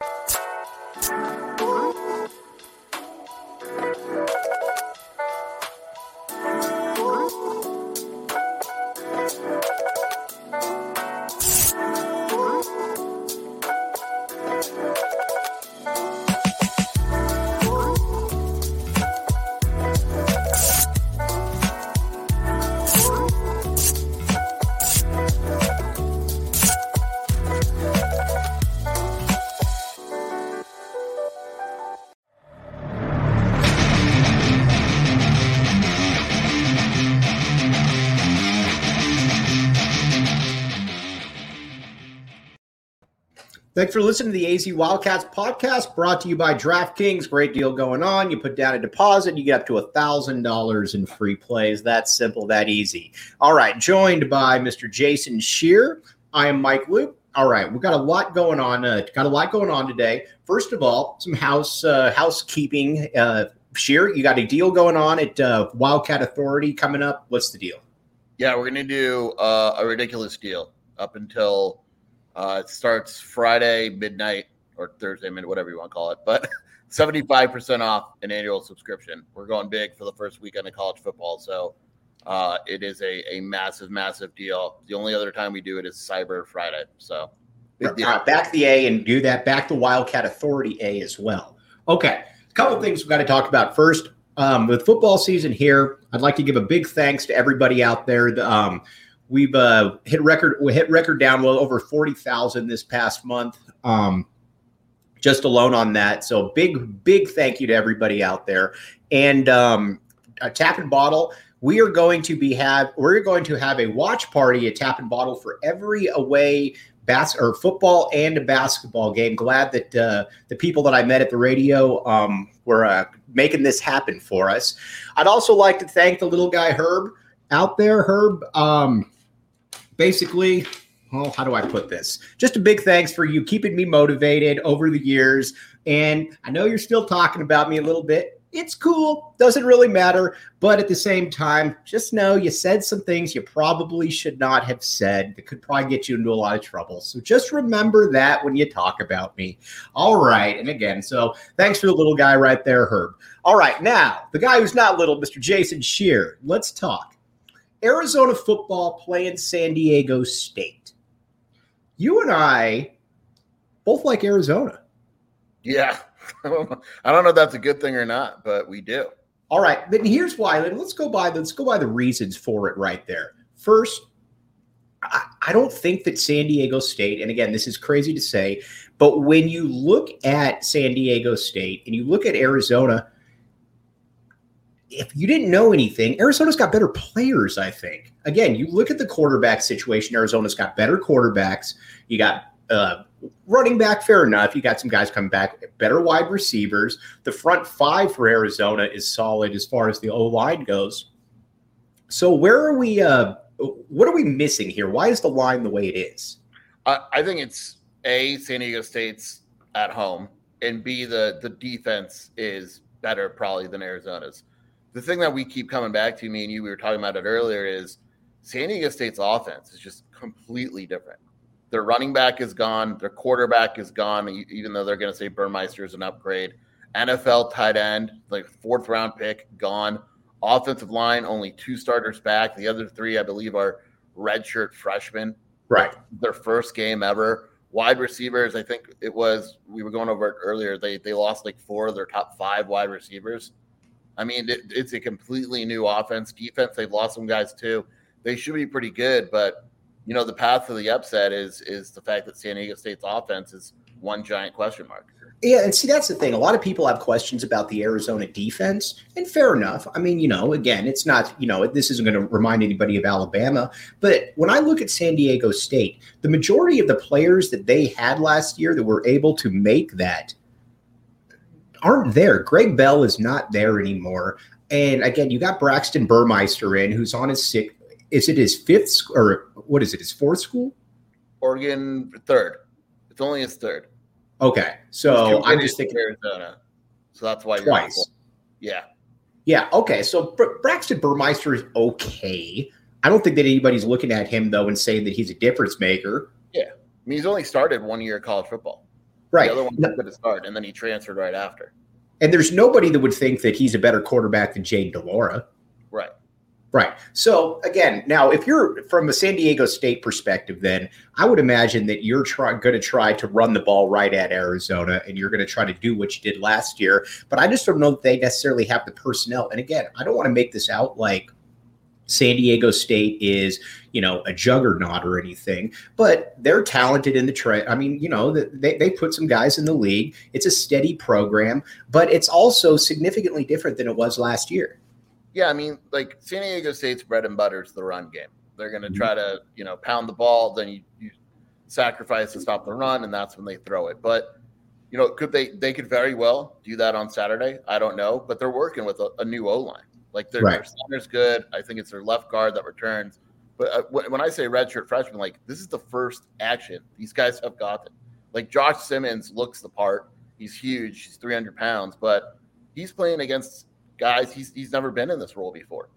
嗯。Thanks for listening to the AZ Wildcats podcast brought to you by DraftKings. Great deal going on. You put down a deposit, you get up to a $1,000 in free plays. That simple, that easy. All right, joined by Mr. Jason Scheer. I am Mike Loop. All right, we've got a lot going on. Uh, got a lot going on today. First of all, some house uh, housekeeping. Uh, Scheer, you got a deal going on at uh, Wildcat Authority coming up. What's the deal? Yeah, we're going to do uh, a ridiculous deal up until uh, it starts Friday midnight or Thursday midnight, whatever you want to call it, but 75% off an annual subscription. We're going big for the first weekend of college football. So uh, it is a, a massive, massive deal. The only other time we do it is Cyber Friday. So. Uh, back the A and do that. Back the Wildcat Authority A as well. Okay. A couple things we've got to talk about. First, um, with football season here, I'd like to give a big thanks to everybody out there. Um, We've uh, hit record. We hit record download over forty thousand this past month, um, just alone on that. So big, big thank you to everybody out there. And um, a tap and bottle. We are going to be have. We're going to have a watch party a Tap and Bottle for every away bas- or football and a basketball game. Glad that uh, the people that I met at the radio um, were uh, making this happen for us. I'd also like to thank the little guy Herb out there. Herb, um, basically, well, how do I put this? Just a big thanks for you keeping me motivated over the years. And I know you're still talking about me a little bit. It's cool, doesn't really matter. But at the same time, just know you said some things you probably should not have said that could probably get you into a lot of trouble. So just remember that when you talk about me. All right. And again, so thanks for the little guy right there, Herb. All right. Now, the guy who's not little, Mr. Jason Scheer. Let's talk. Arizona football playing San Diego State. You and I both like Arizona. Yeah. I don't know if that's a good thing or not, but we do. All right. Then here's why. Let's go by let's go by the reasons for it right there. First, I, I don't think that San Diego State, and again, this is crazy to say, but when you look at San Diego State and you look at Arizona, if you didn't know anything, Arizona's got better players, I think. Again, you look at the quarterback situation, Arizona's got better quarterbacks. You got uh, running back, fair enough. You got some guys coming back, better wide receivers. The front five for Arizona is solid as far as the O line goes. So, where are we? Uh, what are we missing here? Why is the line the way it is? I, I think it's A, San Diego State's at home, and B, the, the defense is better probably than Arizona's the thing that we keep coming back to, me and you, we were talking about it earlier, is San Diego State's offense is just completely different. Their running back is gone. Their quarterback is gone, even though they're going to say Burmeister is an upgrade. NFL tight end, like fourth round pick, gone. Offensive line, only two starters back. The other three, I believe, are redshirt freshmen. Right. Their first game ever. Wide receivers, I think it was, we were going over it earlier. They, they lost like four of their top five wide receivers I mean, it, it's a completely new offense. Defense, they've lost some guys too. They should be pretty good, but you know, the path to the upset is is the fact that San Diego State's offense is one giant question mark. Yeah, and see that's the thing. A lot of people have questions about the Arizona defense, and fair enough. I mean, you know, again, it's not, you know, this isn't going to remind anybody of Alabama, but when I look at San Diego State, the majority of the players that they had last year that were able to make that aren't there. Greg Bell is not there anymore. And again, you got Braxton Burmeister in, who's on his sixth. Is it his fifth or what is it? His fourth school? Oregon third. It's only his third. Okay, so I'm just thinking Arizona. So that's why twice. yeah. Yeah. Okay. So Br- Braxton Burmeister is okay. I don't think that anybody's looking at him though and saying that he's a difference maker. Yeah. I mean, he's only started one year of college football. Right. The other one going to start, and then he transferred right after. And there's nobody that would think that he's a better quarterback than Jayden de Laura. Right. Right. So again, now if you're from a San Diego State perspective, then I would imagine that you're try, going to try to run the ball right at Arizona, and you're going to try to do what you did last year. But I just don't know that they necessarily have the personnel. And again, I don't want to make this out like San Diego State is, you know, a juggernaut or anything, but they're talented in the trade. I mean, you know, they, they put some guys in the league. It's a steady program, but it's also significantly different than it was last year. Yeah, I mean, like San Diego State's bread and butter is the run game. They're going to Mm-hmm. try to, you know, pound the ball. Then you, you sacrifice to stop the run, and that's when they throw it. But you know, could they? They could very well do that on Saturday. I don't know, but they're working with a, a new O line. Like their, Right. their center's good. I think it's their left guard that returns. But uh, when I say redshirt freshman, like this is the first action these guys have gotten. Like Josh Simmons looks the part. He's huge. He's 300 pounds, but he's playing against guys he's he's never been in this role before.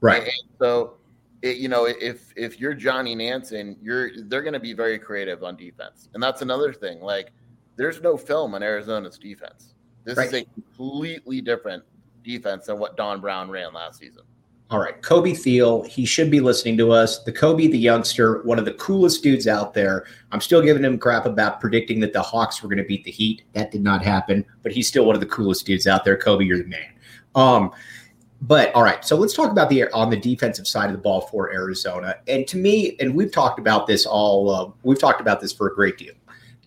Right. And so, it, you know, if if you're Johnny Nansen, you're they're going to be very creative on defense, and that's another thing. Like, there's no film on Arizona's defense. This is a completely different defense than what Don Brown ran last season. All right. Kobe Thiel, he should be listening to us. The Kobe, the youngster, one of the coolest dudes out there. I'm still giving him crap about predicting that the Hawks were going to beat the Heat. That did not happen, but he's still one of the coolest dudes out there. Kobe, you're the man. Um, but all right, so let's talk about the on the defensive side of the ball for Arizona. And to me, and we've talked about this all. Uh, we've talked about this for a great deal.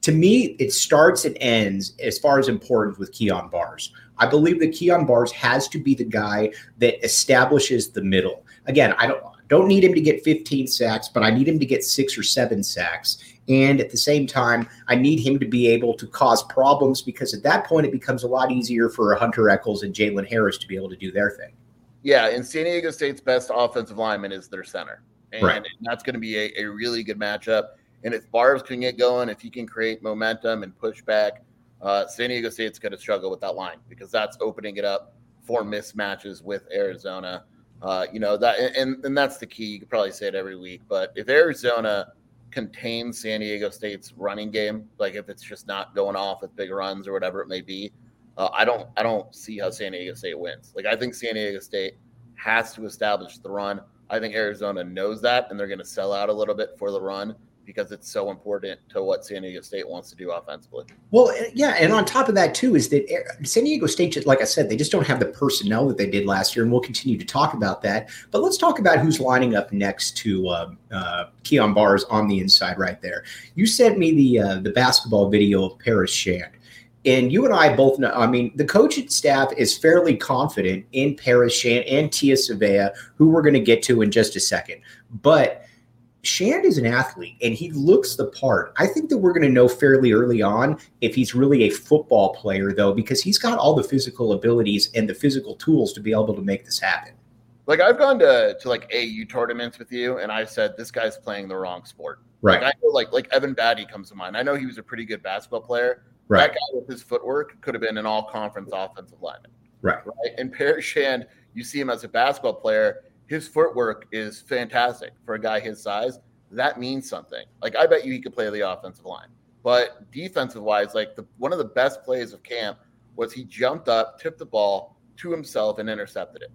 To me, it starts and ends as far as importance with Kyon Barrs. I believe that Kyon Barrs has to be the guy that establishes the middle. Again, I don't don't need him to get 15 sacks, but I need him to get six or seven sacks. And at the same time, I need him to be able to cause problems because at that point, it becomes a lot easier for Hunter Echols and Jalen Harris to be able to do their thing. Yeah, and San Diego State's best offensive lineman is their center, and Right. that's going to be a, a really good matchup. And if Barrs can get going, if he can create momentum and push back, uh, San Diego State's going to struggle with that line because that's opening it up for mismatches with Arizona. Uh, you know that, and and that's the key. You could probably say it every week, but if Arizona contains San Diego State's running game, like if it's just not going off with big runs or whatever it may be, uh, I don't I don't see how San Diego State wins. Like I think San Diego State has to establish the run. I think Arizona knows that, and they're going to sell out a little bit for the run because it's so important to what San Diego State wants to do offensively. Well, yeah, and on top of that too is that San Diego State, like I said, they just don't have the personnel that they did last year, and we'll continue to talk about that. But let's talk about who's lining up next to uh, uh, Kyon Barrs on the inside right there. You sent me the uh, the basketball video of Paris Shand. And you and I both know, I mean, the coaching staff is fairly confident in Paris Shand and Tia Savea, who we're going to get to in just a second. But Shand is an athlete and he looks the part. I think that we're going to know fairly early on if he's really a football player, though, because he's got all the physical abilities and the physical tools to be able to make this happen. Like I've gone to to like AU tournaments with you, and I said this guy's playing the wrong sport. Like I know, like like Evan Batty comes to mind. I know he was a pretty good basketball player. Right. That guy with his footwork could have been an all conference offensive lineman. Right. Right. And Paris Shand, you see him as a basketball player, his footwork is fantastic for a guy his size. That means something. Like I bet you he could play the offensive line. But defensive wise, like the one of the best plays of camp was he jumped up, tipped the ball to himself, and intercepted it,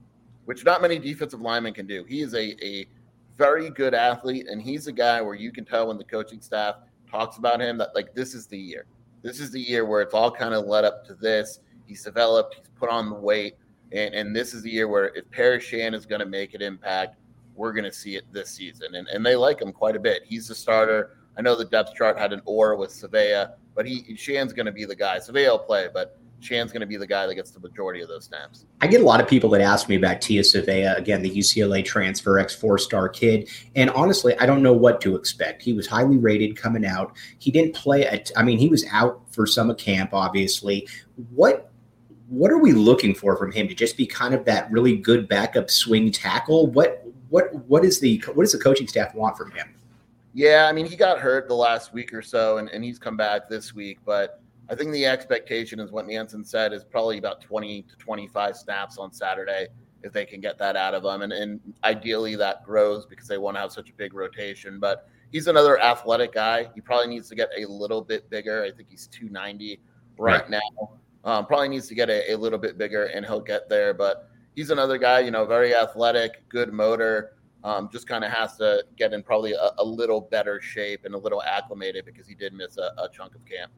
which not many defensive linemen can do. He is a, a very good athlete, and he's a guy where you can tell when the coaching staff talks about him that like this is the year. This is the year where it's all kind of led up to this. He's developed, he's put on the weight, And, and this is the year where if Paris Shand is going to make an impact, we're going to see it this season. And, and they like him quite a bit. He's the starter. I know the depth chart had an or with Savea, but he Shand's going to be the guy. Savea will play, but Shan's going to be the guy that gets the majority of those snaps. I get a lot of people that ask me about Tia Savea, again, the UCLA transfer, ex four star kid. And honestly, I don't know what to expect. He was highly rated coming out. He didn't play at, I mean, he was out for summer camp, obviously. What what are we looking for from him to just be kind of that really good backup swing tackle? What what what is the what does the coaching staff want from him? Yeah, I mean, he got hurt the last week or so, and, and he's come back this week, but I think the expectation is what Nansen said is probably about 20 to 25 snaps on Saturday if they can get that out of him. And, and ideally that grows because they want to have such a big rotation. But he's another athletic guy. He probably needs to get a little bit bigger. I think he's 290 right, right. now. Um, probably needs to get a, a little bit bigger and he'll get there. But he's another guy, you know, very athletic, good motor. Um, just kind of has to get in probably a, a, little better shape and a little acclimated because he did miss a, a chunk of camp.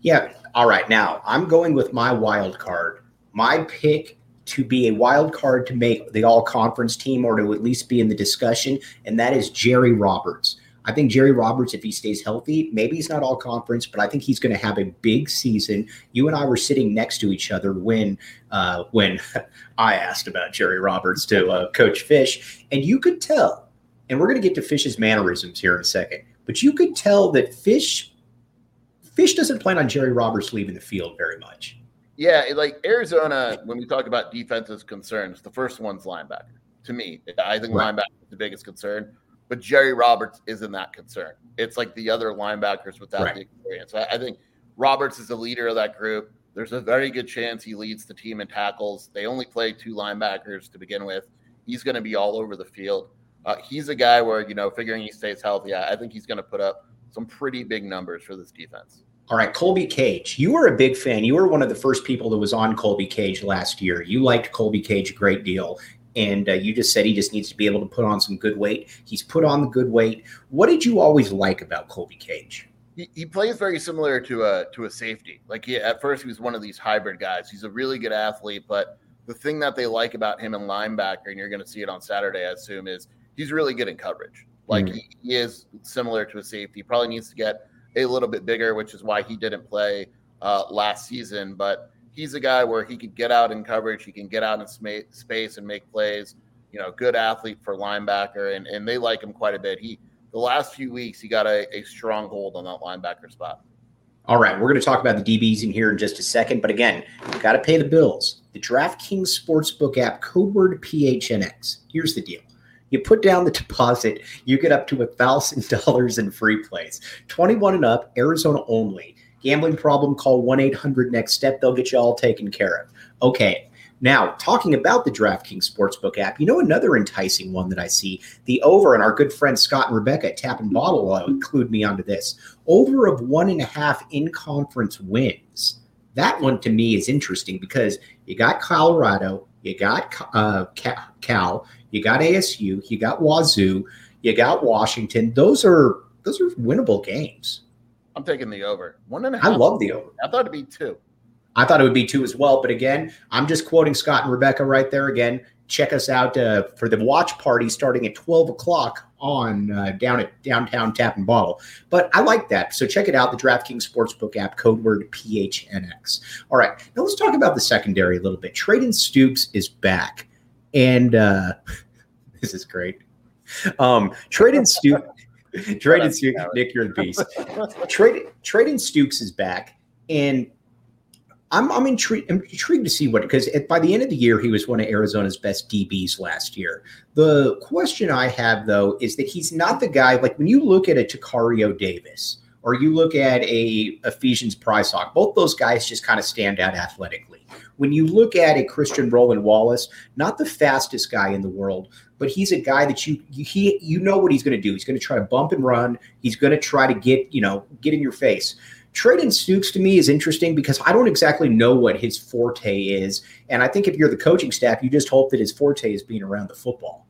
Yeah. All right. Now I'm going with my wild card. My pick to be a wild card to make the all conference team or to at least be in the discussion, and that is Jerry Roberts. I think Jerry Roberts, if he stays healthy, maybe he's not all conference, but I think he's going to have a big season. You and I were sitting next to each other when uh, when I asked about Jerry Roberts to uh, Coach Fisch, and you could tell. And we're going to get to Fisch's mannerisms here in a second, but you could tell that Fisch Fisch doesn't plan on Jerry Roberts leaving the field very much. Yeah, like Arizona, when we talk about defensive concerns, the first one's linebacker. To me, I think right. linebacker is the biggest concern, but Jerry Roberts isn't that concern. It's like the other linebackers without right. the experience. I, I think Roberts is the leader of that group. There's a very good chance he leads the team in tackles. They only play two linebackers to begin with. He's going to be all over the field. Uh, he's a guy where, you know, figuring he stays healthy, I, I think he's going to put up some pretty big numbers for this defense. All right, Colby Cage. You were a big fan. You were one of the first people that was on Colby Cage last year. You liked Colby Cage a great deal. And uh, you just said he just needs to be able to put on some good weight. He's put on the good weight. What did you always like about Colby Cage? He, he plays very similar to a to a safety. Like he, at first, he was one of these hybrid guys. He's a really good athlete, but the thing that they like about him in linebacker, and you're going to see it on Saturday, I assume, is he's really good in coverage. Like mm-hmm. he, he is similar to a safety. He probably needs to get a little bit bigger, which is why he didn't play uh, last season. But he's a guy where he could get out in coverage, he can get out in space and make plays. You know, good athlete for linebacker, and, and they like him quite a bit. He the last few weeks he got a, a strong hold on that linebacker spot. All right, we're going to talk about the DBs in here in just a second, but again, got to pay the bills. The DraftKings Sportsbook app, code word PHNX. Here's the deal. You put down the deposit, you get up to a thousand dollars in free plays. 21 and up, Arizona only. Gambling problem, call 1-800 next step. They'll get you all taken care of. Okay. Now, talking about the DraftKings Sportsbook app, you know another enticing one that I see, the over, and our good friend Scott and Rebecca at Tap and Bottle will include me onto this. Over of one and a half in conference wins. That one to me is interesting because you got Colorado, you got uh, Cal, you got ASU, you got Wazoo, you got Washington. Those are those are winnable games. I'm taking the over. One and a half. I love the over. I thought it'd be two. I thought it would be two as well. But again, I'm just quoting Scott and Rebecca right there again. Check us out uh, for the watch party starting at 12 o'clock on uh, down at downtown Tap and Bottle. But I like that. So check it out, the DraftKings Sportsbook app, code word PHNX. All right, now let's talk about the secondary a little bit. Treydan Stukes is back. And uh, this is great. Um, Treydan Stukes. Treydan Stukes, Nick, you're the beast. Treydan, Treydan Stukes is back, and I'm I'm intrigued, I'm intrigued to see what because by the end of the year he was one of Arizona's best DBs last year. The question I have though is that he's not the guy like when you look at a Tacario Davis or you look at a Ephesians Prysock, both those guys just kind of stand out athletically. When you look at a Christian Roland Wallace, not the fastest guy in the world, but he's a guy that you, he you know what he's going to do. He's going to try to bump and run. He's going to try to get you know get in your face. Treydan Stukes to me is interesting because I don't exactly know what his forte is. And I think if you're the coaching staff, you just hope that his forte is being around the football.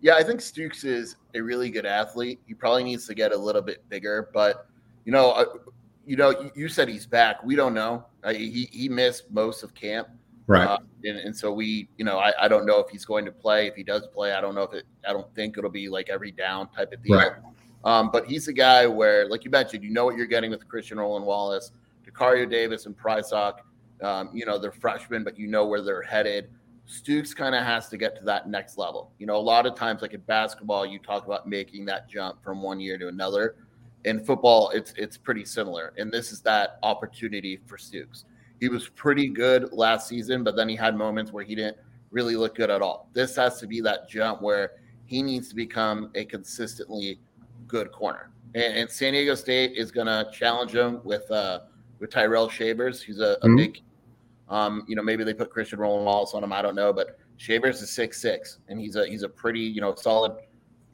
Yeah, I think Stukes is a really good athlete. He probably needs to get a little bit bigger, but you know, you know, you said he's back. We don't know. Uh, he he missed most of camp. Right. Uh, and, and, so we, you know, I, I don't know if he's going to play. If he does play, I don't know if it, I don't think it'll be like every down type of deal. Right. Um, but he's a guy where, like you mentioned, you know what you're getting with Christian Roland Wallace, Tacario Davis, and Prysock. Um, you know, they're freshmen, but you know where they're headed. Stukes kind of has to get to that next level. You know, a lot of times, like in basketball, you talk about making that jump from one year to another. In football, it's it's pretty similar, and this is that opportunity for Stukes. He was pretty good last season, but then he had moments where he didn't really look good at all. This has to be that jump where he needs to become a consistently good corner. And, and San Diego State is going to challenge him with uh, with Tyrell Shavers. He's a, a mm-hmm. big, um, you know, maybe they put Christian Roland Wallace on him. I don't know, but Shavers is six six, and he's a he's a pretty you know solid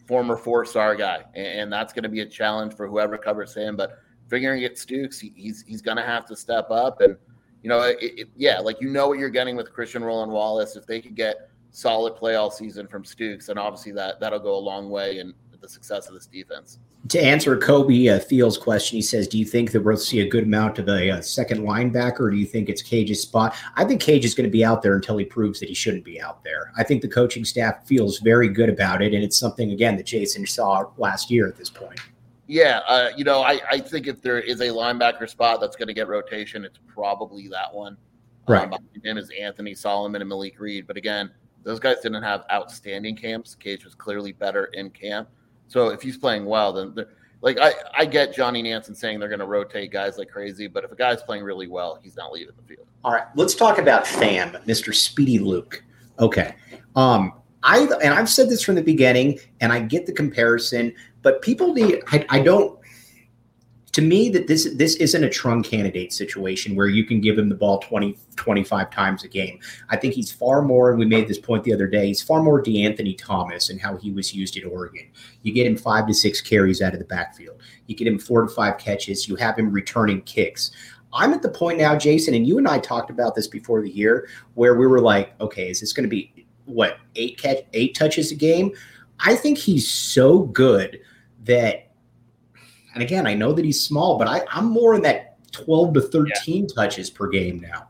former four star guy, and, that's going to be a challenge for whoever covers him. But figuring it he, he's he's going to have to step up, and you know, it, it, yeah, like you know what you're getting with Christian Roland Wallace. If they could get solid play all season from Stukes, and obviously that that'll go a long way in the success of this defense. To answer Kobe uh, Thiel's question, he says, "Do you think that we'll see a good amount of a, a second linebacker, or do you think it's Cage's spot?" I think Cage is going to be out there until he proves that he shouldn't be out there. I think the coaching staff feels very good about it, and it's something again that Jason saw last year at this point. Yeah, uh, you know, I, I think if there is a linebacker spot that's going to get rotation, it's probably that one. Right. Um, him is Anthony Solomon and Malik Reed, but again, those guys didn't have outstanding camps. Cage was clearly better in camp. So if he's playing well, then like I, I get Johnny Nansen saying they're going to rotate guys like crazy, but if a guy's playing really well, he's not leaving the field. All right, let's talk about Fam, Mr. Speedy Luke. Okay, um, I and I've said this from the beginning, and I get the comparison, but people need. I, I don't to me that this this isn't a Trung Canidate situation where you can give him the ball 20 25 times a game. I think he's far more and we made this point the other day he's far more deanthony thomas and how he was used at oregon. You get him five to six carries out of the backfield. You get him four to five catches. You have him returning kicks. I'm at the point now jason and you and i talked about this before the year where we were like okay is this going to be what eight catch eight touches a game? I think he's so good that and again, I know that he's small, but I, I'm more in that 12 to 13 yeah. touches per game now.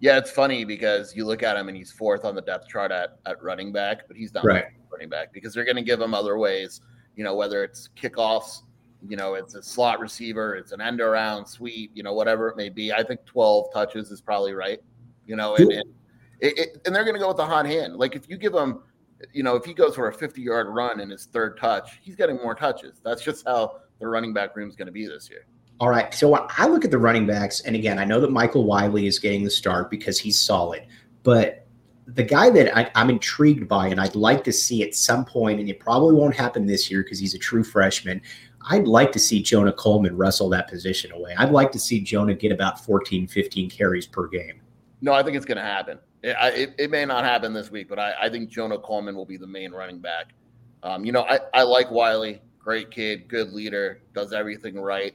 Yeah, it's funny because you look at him and he's fourth on the depth chart at, at running back, but he's not right. running back because they're going to give him other ways, you know, whether it's kickoffs, you know, it's a slot receiver, it's an end around sweep, you know, whatever it may be. I think 12 touches is probably right, you know, and, and, it, it, and they're going to go with the hot hand. Like if you give him, you know, if he goes for a 50 yard run in his third touch, he's getting more touches. That's just how the running back room is going to be this year. All right. So I look at the running backs, and again, I know that Michael Wiley is getting the start because he's solid, but the guy that I, am intrigued by, and I'd like to see at some point, and it probably won't happen this year because he's a true freshman. I'd like to see Jonah Coleman wrestle that position away. I'd like to see Jonah get about 14, 15 carries per game. No, I think it's going to happen. It, it, it, may not happen this week, but I, I, think Jonah Coleman will be the main running back. Um, you know, I, I like Wiley great kid, good leader, does everything right.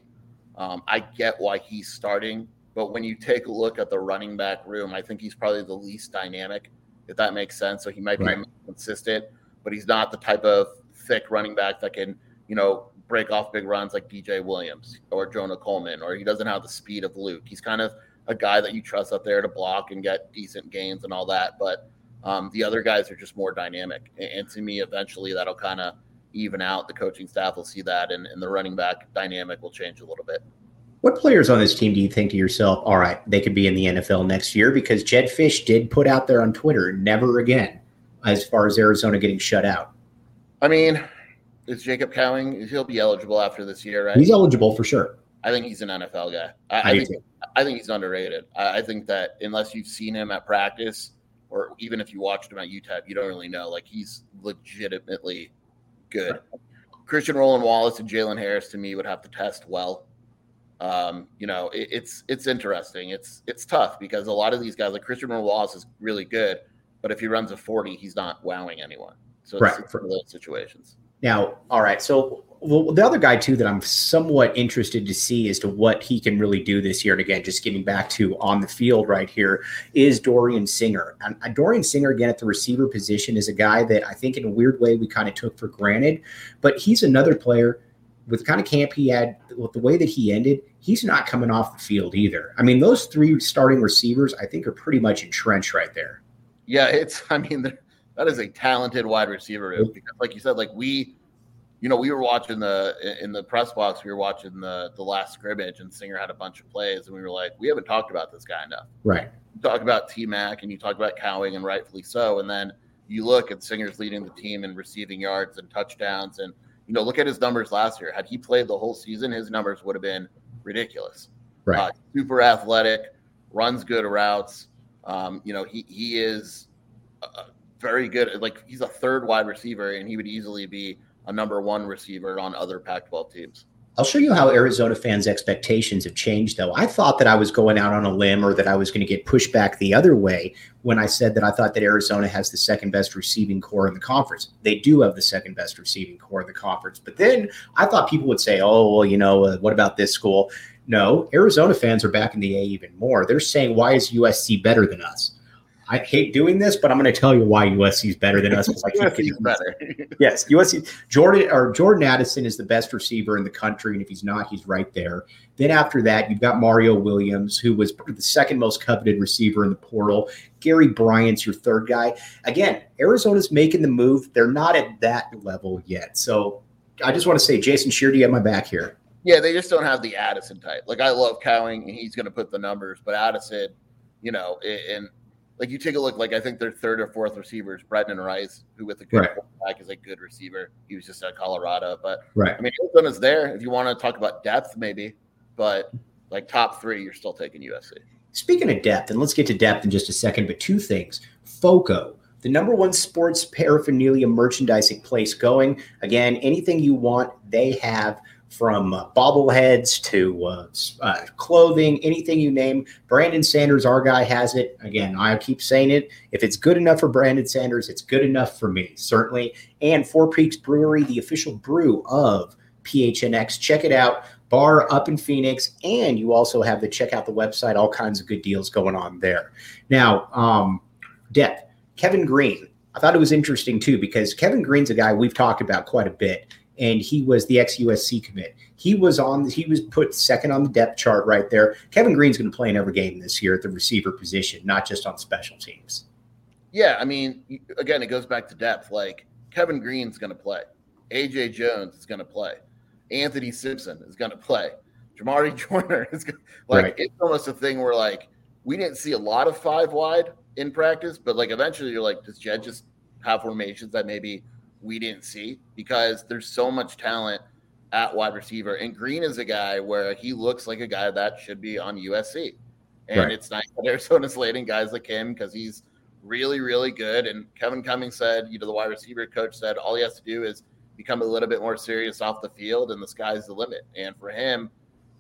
Um, I get why he's starting, but when you take a look at the running back room, I think he's probably the least dynamic, if that makes sense. So he might be consistent, but he's not the type of thick running back that can, you know, break off big runs like DJ Williams or Jonah Coleman, or he doesn't have the speed of Luke. He's kind of a guy that you trust up there to block and get decent gains and all that. But um, the other guys are just more dynamic. And, and to me, eventually that'll kind of even out. The coaching staff will see that, and, and the running back dynamic will change a little bit. What players on this team do you think to yourself, all right, they could be in the NFL next year? Because Jedd Fisch did put out there on Twitter, never again, as far as Arizona getting shut out. I mean, is Jacob Cowing, he'll be eligible after this year, right? He's eligible for sure. I think he's an NFL guy. I, I, think, I think he's underrated. I, I, think that unless you've seen him at practice, or even if you watched him at UTEP, you don't really know. Like he's legitimately good. Christian Roland Wallace and Jalen Harris to me would have to test well. Um, you know, it, it's it's interesting. It's it's tough because a lot of these guys, like Christian Roland Wallace, is really good, but if he runs a forty, he's not wowing anyone. So it's, right. it's one of those situations. Now, all right. So well, the other guy too that I'm somewhat interested to see as to what he can really do this year, and again, just getting back to on the field right here, is Dorian Singer. And uh, Dorian Singer again at the receiver position is a guy that I think in a weird way we kind of took for granted, but he's another player with kind of camp he had, with the way that he ended, he's not coming off the field either. I mean, those three starting receivers, I think, are pretty much entrenched right there. Yeah, it's. I mean, that is a talented wide receiver because, like you said, like we, you know, we were watching the in the press box, we were watching the the last scrimmage, and Singer had a bunch of plays, and we were like, we haven't talked about this guy enough. Right. You talk about T Mac and you talk about Cowing, and rightfully so, and then you look at Singer's leading the team in receiving yards and touchdowns, and you know, look at his numbers last year. Had he played the whole season, his numbers would have been ridiculous. Right. Uh, super athletic, runs good routes. Um, you know, he he is uh, very good. Like he's a third wide receiver, and he would easily be a number one receiver on other Pac-12 teams. I'll show you how Arizona fans' expectations have changed, though. I thought that I was going out on a limb or that I was going to get pushed back the other way when I said that I thought that Arizona has the second best receiving core in the conference. They do have the second best receiving core in the conference. But then I thought people would say, oh, well, you know, uh, what about this school? No, Arizona fans are back in the A even more. They're saying, why is USC better than us? I hate doing this, but I'm going to tell you why USC is better than us. USC better. yes, USC. Jordan or Jordan Addison is the best receiver in the country, and if he's not, he's right there. Then after that, you've got Mario Williams, who was the second most coveted receiver in the portal. Gary Bryant's your third guy. Again, Arizona's making the move. They're not at that level yet. So I just want to say, Jason Scheer, do you have my back here? Yeah, they just don't have the Addison type. Like I love Cowing, and he's going to put the numbers, but Addison, you know, and like you take a look, like I think their third or fourth receivers, Brenden Rice, who with a good right. quarterback is a good receiver. He was just at Colorado, but right. I mean, Arizona's there. If you want to talk about depth, maybe, but like top three, you're still taking USC. Speaking of depth, and let's get to depth in just a second, but two things: FOCO, the number one sports paraphernalia merchandising place going. Again, anything you want, they have from uh, bobbleheads to uh, uh, clothing, anything you name. Brandon Sanders, our guy, has it. Again, I keep saying it. If it's good enough for Brandon Sanders, it's good enough for me, certainly. And Four Peaks Brewery, the official brew of PHNX. Check it out. Bar up in Phoenix. And you also have to check out the website, all kinds of good deals going on there. Now, um, depth. Kevin Green. I thought it was interesting too because Kevin Green's a guy we've talked about quite a bit and he was the ex USC commit. He was on. He was put second on the depth chart right there. Kevin Green's going to play in every game this year at the receiver position, not just on special teams. Yeah, I mean, again, it goes back to depth. Like Kevin Green's going to play, AJ Jones is going to play, Anthony Simpson is going to play, Jamari Joyner is gonna, like. Right. It's almost a thing where like we didn't see a lot of five wide in practice, but like eventually you're like, does Jedd just have formations that maybe we didn't see because there's so much talent at wide receiver. And Green is a guy where he looks like a guy that should be on USC. And right. it's nice that Arizona's slating guys like him because he's really, really good. And Kevin Cummings said, you know, the wide receiver coach said all he has to do is become a little bit more serious off the field and the sky's the limit. And for him,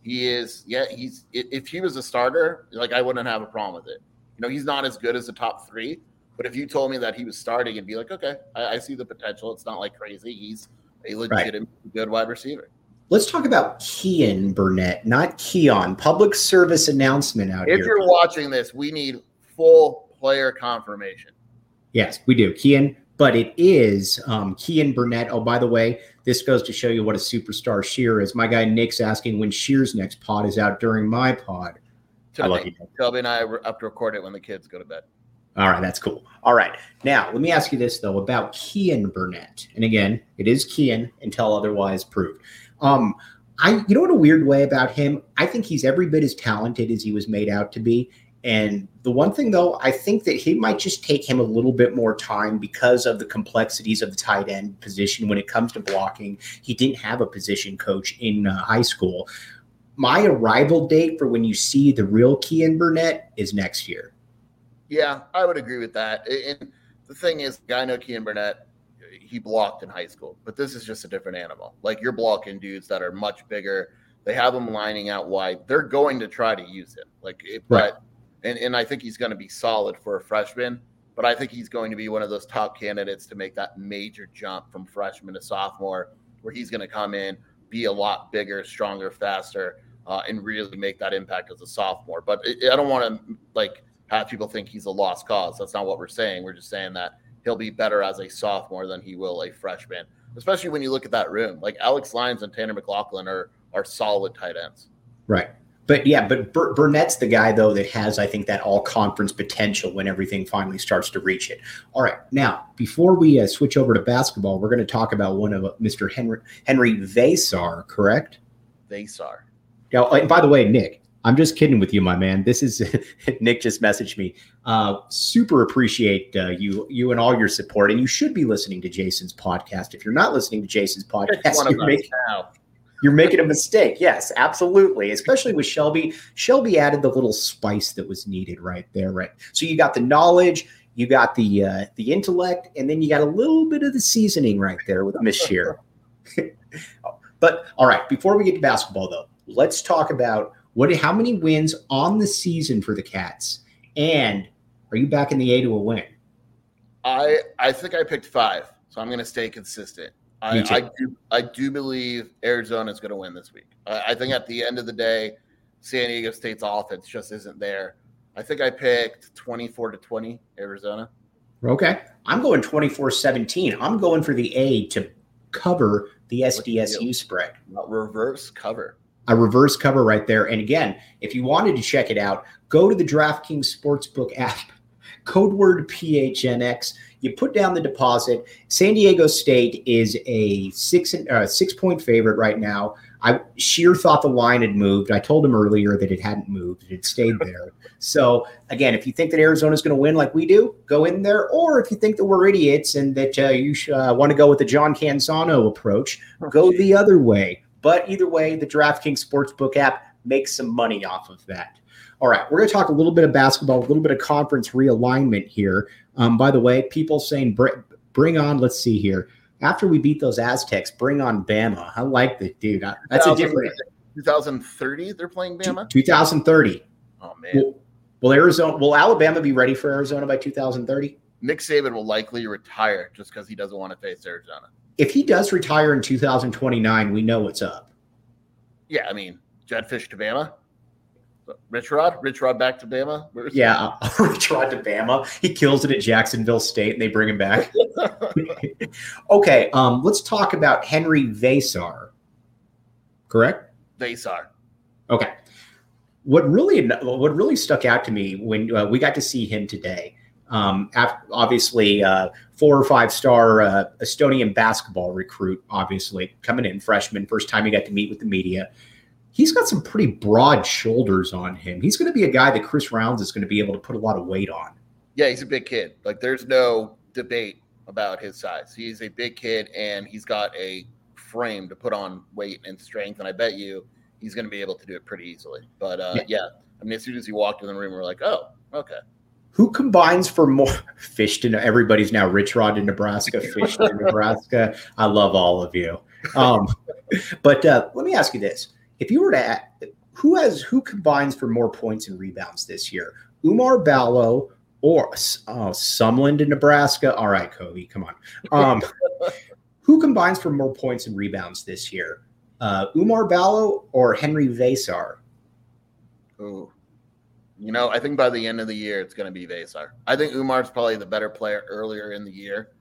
he is, yeah, he's, if he was a starter, like I wouldn't have a problem with it. You know, he's not as good as the top three, but if you told me that he was starting and be like, okay, I, I see the potential. It's not like crazy. He's a legitimate right. good wide receiver. Let's talk about Keyan Burnett, not Keon. Public service announcement out if here. If you're watching this, we need full player confirmation. Yes, we do. Keyan, but it is um, Keyan Burnett. Oh, by the way, this goes to show you what a superstar Scheer is. My guy Nick's asking when Scheer's next pod is out during my pod. Today, I love you. Toby and I are up to record it when the kids go to bed. All right, that's cool. All right. Now, let me ask you this, though, about Keyan Burnett. And again, it is Keyan until otherwise proved. Um, I, you know what a weird way about him? I think he's every bit as talented as he was made out to be. And the one thing, though, I think that he might just take him a little bit more time because of the complexities of the tight end position when it comes to blocking. He didn't have a position coach in uh, high school. My arrival date for when you see the real Keyan Burnett is next year. Yeah, I would agree with that. And the thing is, guy know Keyan Burnett, he blocked in high school, but this is just a different animal. Like you're blocking dudes that are much bigger. They have him lining out wide. They're going to try to use him. Like, it, right. but and and I think he's going to be solid for a freshman. But I think he's going to be one of those top candidates to make that major jump from freshman to sophomore, where he's going to come in, be a lot bigger, stronger, faster, uh, and really make that impact as a sophomore. But I don't want to like have people think he's a lost cause. That's not what we're saying. We're just saying that he'll be better as a sophomore than he will a freshman. Especially when you look at that room, like Alex Lyons and Tanner McLachlan are are solid tight ends. Right. But yeah, but Bur- Burnett's the guy though that has, I think, that all conference potential when everything finally starts to reach it. All right, now before we uh, switch over to basketball, we're going to talk about one of uh, Mr. Henry Henry Veesaar, correct? Veesaar. Yeah. And by the way, Nick, I'm just kidding with you, my man. This is Nick just messaged me. Uh, super appreciate uh, you, you and all your support, and you should be listening to Jason's podcast. If you're not listening to Jason's podcast, you're making, you're making a mistake. Yes, absolutely. Especially with Shelby. Shelby added the little spice that was needed right there. Right. So you got the knowledge, you got the uh, the intellect, and then you got a little bit of the seasoning right there with Miss Scheer. but all right, before we get to basketball, though, let's talk about what how many wins on the season for the Cats, and are you back in the A to a win? I I think I picked five, so I'm going to stay consistent. I, I, do I do believe Arizona is going to win this week. I, I, think at the end of the day, San Diego State's offense just isn't there. I think I picked 24 to 20 Arizona. Okay. I'm going 24 17. I'm going for the A to cover the SDSU spread. reverse cover. A reverse cover right there. And again, if you wanted to check it out, go to the DraftKings Sportsbook app, code word PHNX. You put down the deposit. San Diego State is a six uh, six point favorite right now. I Scheer thought the line had moved. I told him earlier that it hadn't moved; it had stayed there. so again, if you think that Arizona is going to win like we do, go in there. Or if you think that we're idiots and that uh, you uh, want to go with the John Canzano approach, go the other way. But either way, the DraftKings Sportsbook app makes some money off of that. All right, we're going to talk a little bit of basketball, a little bit of conference realignment here. Um, by the way, people saying bring on, let's see here. After we beat those Aztecs, bring on Bama. I like the dude. That's a different. 2030, they're playing Bama? 2030. Oh, man. Will, will Arizona, will Alabama be ready for Arizona by 2030? Nick Saban will likely retire just because he doesn't want to face Arizona. If he does retire in 2029, we know what's up. Yeah, I mean, Jedd Fisch to Bama. Rich Rod, Rich Rod back to Bama. Yeah, Rich Rod to Bama. He kills it at Jacksonville State, and they bring him back. okay, um, let's talk about Henry Veesaar. Correct. Veesaar. Okay. What really, what really stuck out to me when uh, we got to see him today. Um, obviously, uh, four or five star uh, Estonian basketball recruit, obviously coming in freshman, first time he got to meet with the media he's got some pretty broad shoulders on him. He's going to be a guy that Chris Rounds is going to be able to put a lot of weight on. Yeah, he's a big kid. Like there's no debate about his size. He's a big kid and he's got a frame to put on weight and strength. And I bet you he's going to be able to do it pretty easily. But uh, yeah. yeah. I mean, as soon as he walked in the room, we are like, oh, okay. Who combines for more fished in everybody's now Rich Rod in Nebraska, fished in Nebraska. I love all of you. Um, but uh, let me ask you this if you were to who has who combines for more points and rebounds this year? Oumar Ballo or oh, Sumland in Nebraska? All right, Kobe, come on. Um, who combines for more points and rebounds this year? Uh, Oumar Ballo or Henry Veesaar? Ooh. You know, I think by the end of the year, it's going to be Veesaar. I think Oumar's probably the better player earlier in the year.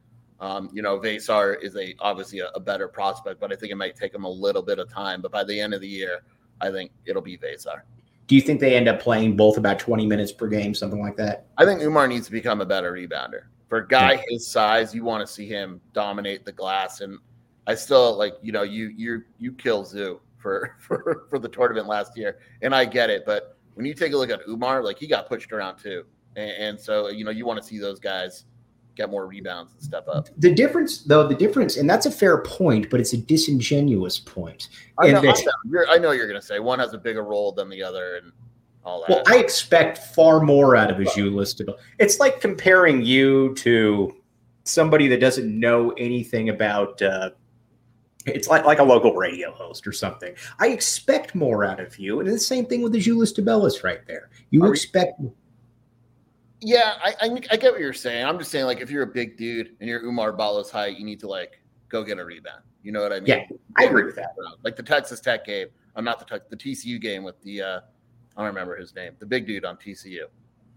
Um, you know, Veesaar is a obviously a, a, better prospect, but I think it might take him a little bit of time. But by the end of the year, I think it'll be Veesaar. Do you think they end up playing both about 20 minutes per game, something like that? I think Oumar needs to become a better rebounder. For a guy yeah. his size, you want to see him dominate the glass. And I still like, you know, you you you kill Zoo for for for the tournament last year, and I get it. But when you take a look at Oumar, like he got pushed around too, and, and so you know you want to see those guys get more rebounds and step up. The difference, though, the difference, and that's a fair point, but it's a disingenuous point. I know, I, know I know you're going to say one has a bigger role than the other, and all that. Well, I expect far more out of a list. It's like comparing you to somebody that doesn't know anything about. Uh, it's like, like a local radio host or something. I expect more out of you. And the same thing with the Azuolas Tubelis right there. You Are expect. Yeah, I, I, I get what you're saying. I'm just saying, like, if you're a big dude and you're Oumar Ballo's height, you need to like go get a rebound. You know what I mean? Yeah, I agree with that. Like the Texas Tech game. I'm not the Tech, the TCU game with the uh, I don't remember his name. The big dude on TCU.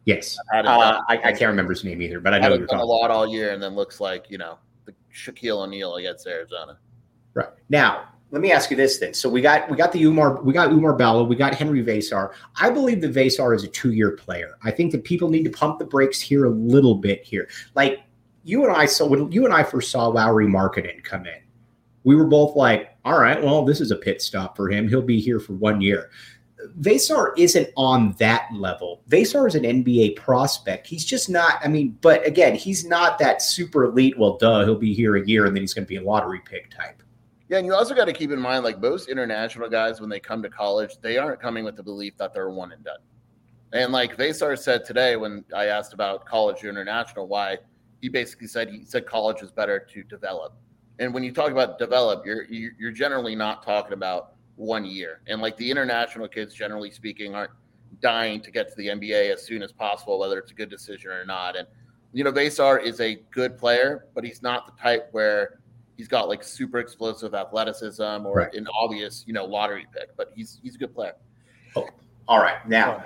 Yes, uh. I, I can't remember his name either, but I know you're done a lot all year, and then looks like you know the Shaquille O'Neal against Arizona. Right now, let me ask you this then. So we got we got the Oumar we got Oumar Ballo, we got Henry Veesaar. I believe that Veesaar is a two year player. I think that people need to pump the brakes here a little bit here. Like you and I saw when you and I first saw Lauri Markkanen come in, we were both like, all right, well, this is a pit stop for him. He'll be here for one year. Veesaar isn't on that level. Veesaar is an NBA prospect. He's just not, I mean, but again, he's not that super elite. Well, duh, he'll be here a year and then he's going to be a lottery pick type. Yeah, and you also got to keep in mind, like most international guys, when they come to college, they aren't coming with the belief that they're one and done. And like Veesaar said today, when I asked about college or international, why he basically said he said college is better to develop. And when you talk about develop, you're you're generally not talking about one year. And like the international kids, generally speaking, aren't dying to get to the NBA as soon as possible, whether it's a good decision or not. And you know, Veesaar is a good player, but he's not the type where he's got like super explosive athleticism or Right. an obvious, you know, lottery pick. But he's he's a good player. All right. Now,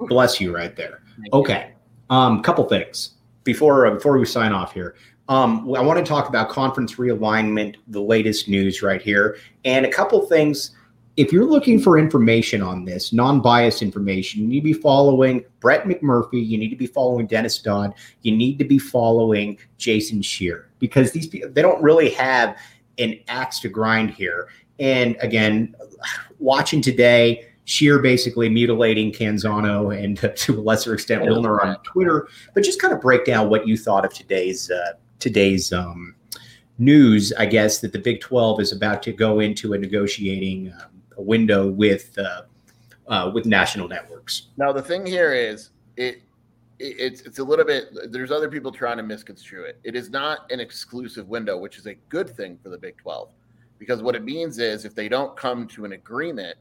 bless you right there. Thank you. Okay. Um, couple things before uh, before we sign off here. Um, I want to talk about conference realignment, the latest news right here, and a couple things. If you're looking for information on this, non-biased information, you need to be following Brett McMurphy. You need to be following Dennis Dodd. You need to be following Jason Scheer because these people they don't really have an axe to grind here. And again, watching today, Scheer basically mutilating Canzano and to a lesser extent Wilner on Twitter, but just kind of break down what you thought of today's uh, today's um, news. I guess that the Big Twelve is about to go into a negotiating um, a window with uh, uh, with national networks. Now the thing here is it, it it's it's a little bit there's other people trying to misconstrue it. It is not an exclusive window, which is a good thing for the Big 12. Because what it means is if they don't come to an agreement,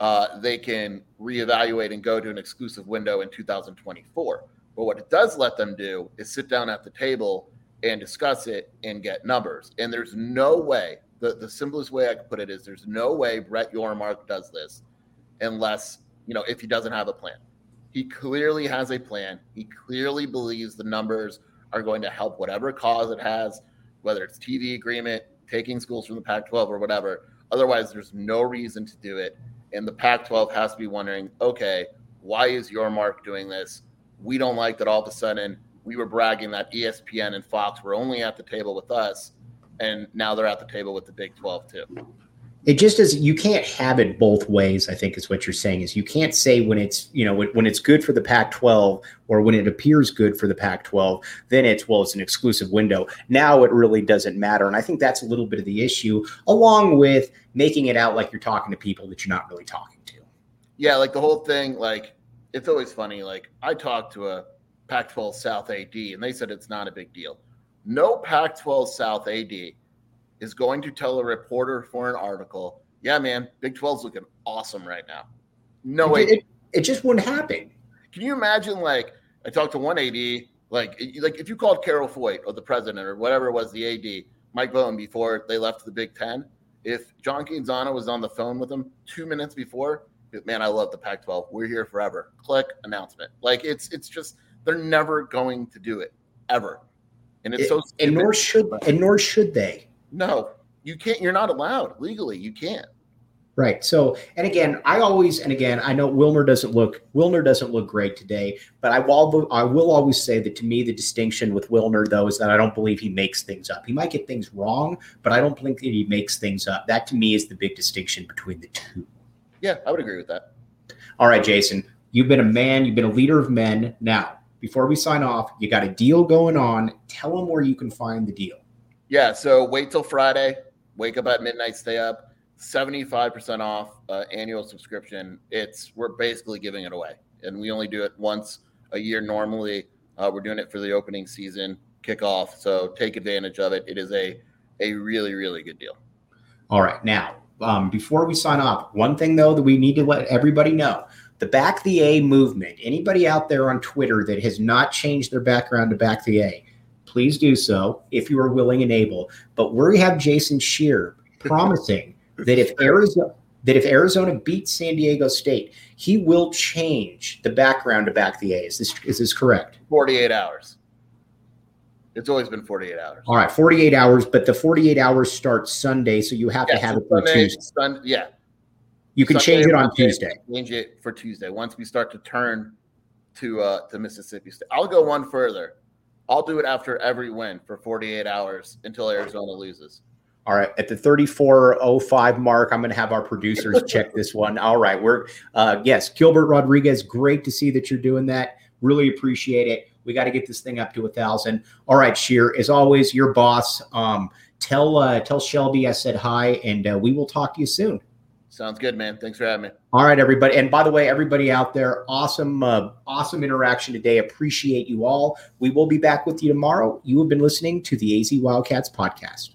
uh, they can reevaluate and go to an exclusive window in 2024. But what it does let them do is sit down at the table and discuss it and get numbers. And there's no way, the, the simplest way I could put it is there's no way Brett Yormark does this unless, you know, if he doesn't have a plan. He clearly has a plan. He clearly believes the numbers are going to help whatever cause it has, whether it's TV agreement, taking schools from the Pac 12 or whatever. Otherwise, there's no reason to do it. And the Pac 12 has to be wondering okay, why is Yormark doing this? We don't like that all of a sudden we were bragging that ESPN and Fox were only at the table with us, and now they're at the table with the Big 12 too. It just is you can't have it both ways. I think is what you're saying is you can't say when it's you know when, when it's good for the Pac-12 or when it appears good for the Pac-12, then it's well it's an exclusive window. Now it really doesn't matter, and I think that's a little bit of the issue, along with making it out like you're talking to people that you're not really talking to. Yeah, like the whole thing, like it's always funny. Like I talked to a Pac 12 South AD and they said it's not a big deal. No Pac 12 South AD is going to tell a reporter for an article, yeah, man, Big 12's looking awesome right now. No way. It, it, it just wouldn't happen. Can you imagine? Like, I talked to one AD, like, like if you called Carol Folt or the president or whatever it was, the AD, Mike Bohn, before they left the Big Ten, if John Canzano was on the phone with him two minutes before, man, I love the Pac-12. We're here forever. Click announcement. Like, it's it's just they're never going to do it ever, and it's so. and nor should and nor should they. no, you can't. You're not allowed legally. You can't. Right. So, and again, I always, and again, I know Wilmer doesn't look, Wilner doesn't look great today, but I will, I will always say that to me, the distinction with Wilner, though, is that I don't believe he makes things up. He might get things wrong, but I don't think that he makes things up. That to me is the big distinction between the two. Yeah, I would agree with that. All right, Jason, you've been a man, you've been a leader of men. Now, before we sign off, you got a deal going on. Tell them where you can find the deal. Yeah, so wait till Friday. Wake up at midnight, stay up. 75% off uh, annual subscription. It's we're basically giving it away. And we only do it once a year normally. Uh, we're doing it for the opening season kickoff. So take advantage of it. It is a a really, really good deal. All right. Now, um, before we sign off, one thing though that we need to let everybody know the back the A movement, anybody out there on Twitter that has not changed their background to back the A, please do so if you are willing and able. But we have Jason Scheer promising that if Arizona that if Arizona beats San Diego State, he will change the background to back the A. Is this is this correct? 48 hours. It's always been 48 hours. All right, 48 hours, but the 48 hours starts Sunday, so you have Yeah, to have so it for Sunday- Tuesday. Sun- yeah. You can Sunday change it on Monday, Tuesday. Change it for Tuesday once we start to turn to uh to Mississippi State. I'll go one further. I'll do it after every win for 48 hours until Arizona loses. All right, at the 3405 mark, I'm going to have our producers check this one. All right, we're uh yes, Gilbert Rodriguez, great to see that you're doing that. Really appreciate it. We got to get this thing up to a thousand. All right, Scheer, as always, your boss. Um, tell uh, tell Shelby I said hi, and uh, we will talk to you soon. Sounds good, man. Thanks for having me. All right, everybody. And by the way, everybody out there, awesome, uh, awesome interaction today. Appreciate you all. We will be back with you tomorrow. You have been listening to the AZ Wildcats podcast.